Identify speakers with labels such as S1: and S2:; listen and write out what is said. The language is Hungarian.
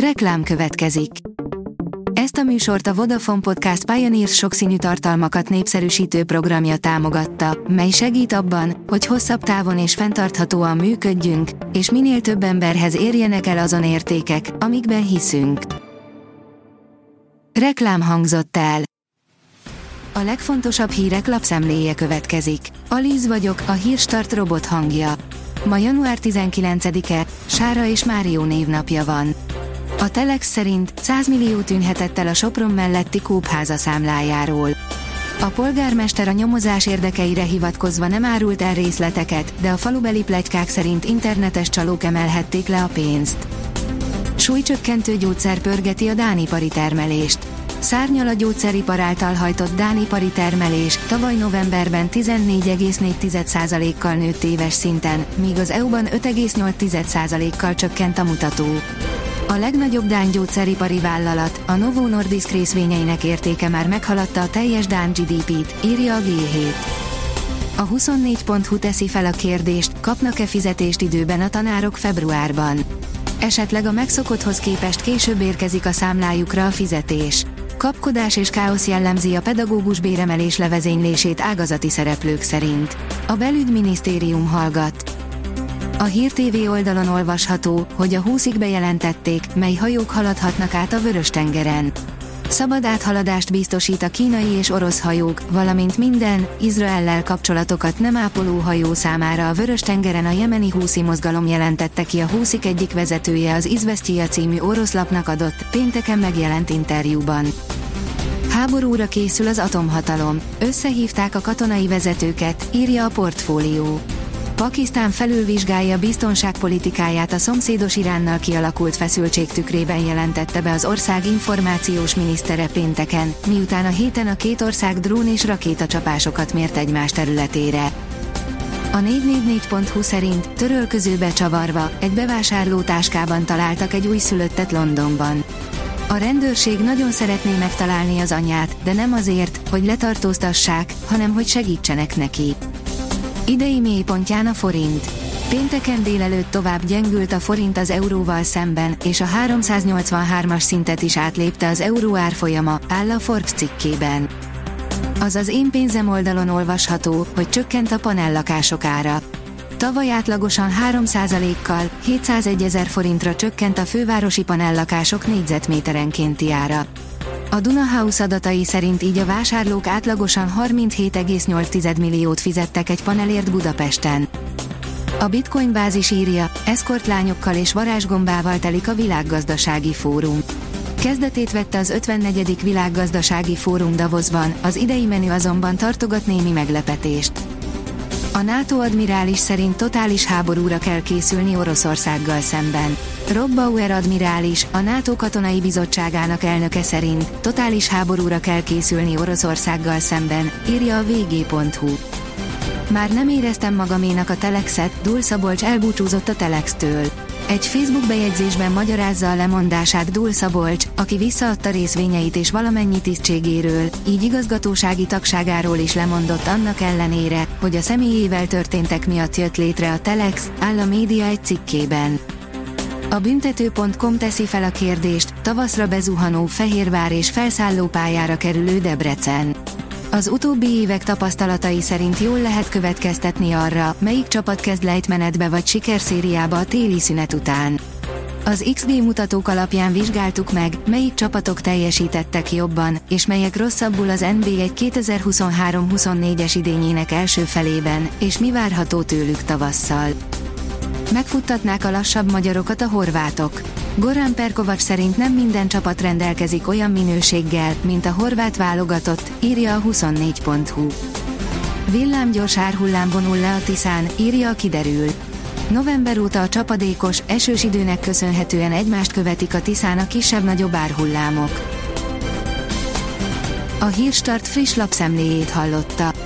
S1: Reklám következik. Ezt a műsort a Vodafone Podcast Pioneers sokszínű tartalmakat népszerűsítő programja támogatta, mely segít abban, hogy hosszabb távon és fenntarthatóan működjünk, és minél több emberhez érjenek el azon értékek, amikben hiszünk. Reklám hangzott el. A legfontosabb hírek lapszemléje következik. Alíz vagyok, a hírstart robot hangja. Ma január 19-e, Sára és Márió névnapja van. A Telex szerint 100 millió tűnhetett el a Sopron melletti kópháza számlájáról. A polgármester a nyomozás érdekeire hivatkozva nem árult el részleteket, de a falubeli plegykák szerint internetes csalók emelhették le a pénzt. Súlycsökkentő gyógyszer pörgeti a dánipari termelést. Szárnyal a gyógyszeripar által hajtott dánipari termelés, tavaly novemberben 14,4%-kal nőtt éves szinten, míg az EU-ban 5,8%-kal csökkent a mutató. A legnagyobb Dán gyógyszeripari vállalat, a Novo Nordisk részvényeinek értéke már meghaladta a teljes Dán GDP-t, írja a G7. A 24.hu teszi fel a kérdést, kapnak-e fizetést időben a tanárok februárban. Esetleg a megszokotthoz képest később érkezik a számlájukra a fizetés. Kapkodás és káosz jellemzi a pedagógus béremelés levezénylését ágazati szereplők szerint. A belügyminisztérium hallgat. A Hír TV oldalon olvasható, hogy a 20-ig bejelentették, mely hajók haladhatnak át a Vörös-tengeren. Szabad áthaladást biztosít a kínai és orosz hajók, valamint minden, Izraellel kapcsolatokat nem ápoló hajó számára a Vörös-tengeren a jemeni húszi mozgalom jelentette ki a húszik egyik vezetője az Izvestia című orosz lapnak adott, pénteken megjelent interjúban. Háborúra készül az atomhatalom, összehívták a katonai vezetőket, írja a portfólió. Pakisztán felülvizsgálja biztonságpolitikáját a szomszédos Iránnal kialakult feszültség tükrében jelentette be az ország információs minisztere pénteken, miután a héten a két ország drón és rakétacsapásokat mért egymás területére. A 444.hu szerint törölközőbe csavarva egy bevásárló táskában találtak egy újszülöttet Londonban. A rendőrség nagyon szeretné megtalálni az anyát, de nem azért, hogy letartóztassák, hanem hogy segítsenek neki. Idei mélypontján a forint. Pénteken délelőtt tovább gyengült a forint az euróval szemben, és a 383-as szintet is átlépte az euró árfolyama, áll a Forbes cikkében. Az az én pénzem oldalon olvasható, hogy csökkent a panellakások ára. Tavaly átlagosan 3%-kal, 701 ezer forintra csökkent a fővárosi panellakások négyzetméterenkénti ára. A Duna House adatai szerint így a vásárlók átlagosan 37,8 milliót fizettek egy panelért Budapesten. A Bitcoin bázis írja, eszkortlányokkal és varázsgombával telik a világgazdasági fórum. Kezdetét vette az 54. világgazdasági fórum Davosban, az idei menü azonban tartogat némi meglepetést. A NATO admirális szerint totális háborúra kell készülni Oroszországgal szemben. Rob Bauer admirális, a NATO katonai bizottságának elnöke szerint totális háborúra kell készülni Oroszországgal szemben, írja a vg.hu. Már nem éreztem magaménak a Telexet, Dul Szabolcs elbúcsúzott a Telextől. Egy Facebook bejegyzésben magyarázza a lemondását Dul Szabolcs, aki visszaadta részvényeit és valamennyi tisztségéről, így igazgatósági tagságáról is lemondott annak ellenére, hogy a személyével történtek miatt jött létre a Telex, áll a média egy cikkében. A büntető.com teszi fel a kérdést, tavaszra bezuhanó Fehérvár és felszálló pályára kerülő Debrecen. Az utóbbi évek tapasztalatai szerint jól lehet következtetni arra, melyik csapat kezd lejtmenetbe vagy sikerszériába a téli szünet után. Az XG mutatók alapján vizsgáltuk meg, melyik csapatok teljesítettek jobban, és melyek rosszabbul az NB1 2023-24-es idényének első felében, és mi várható tőlük tavasszal. Megfuttatnák a lassabb magyarokat a horvátok. Goran Perkovac szerint nem minden csapat rendelkezik olyan minőséggel, mint a horvát válogatott, írja a 24.hu. Villámgyors árhullám vonul le a Tiszán, írja a kiderül. November óta a csapadékos, esős időnek köszönhetően egymást követik a Tiszán a kisebb-nagyobb árhullámok. A Hírstart friss lapszemléjét hallotta.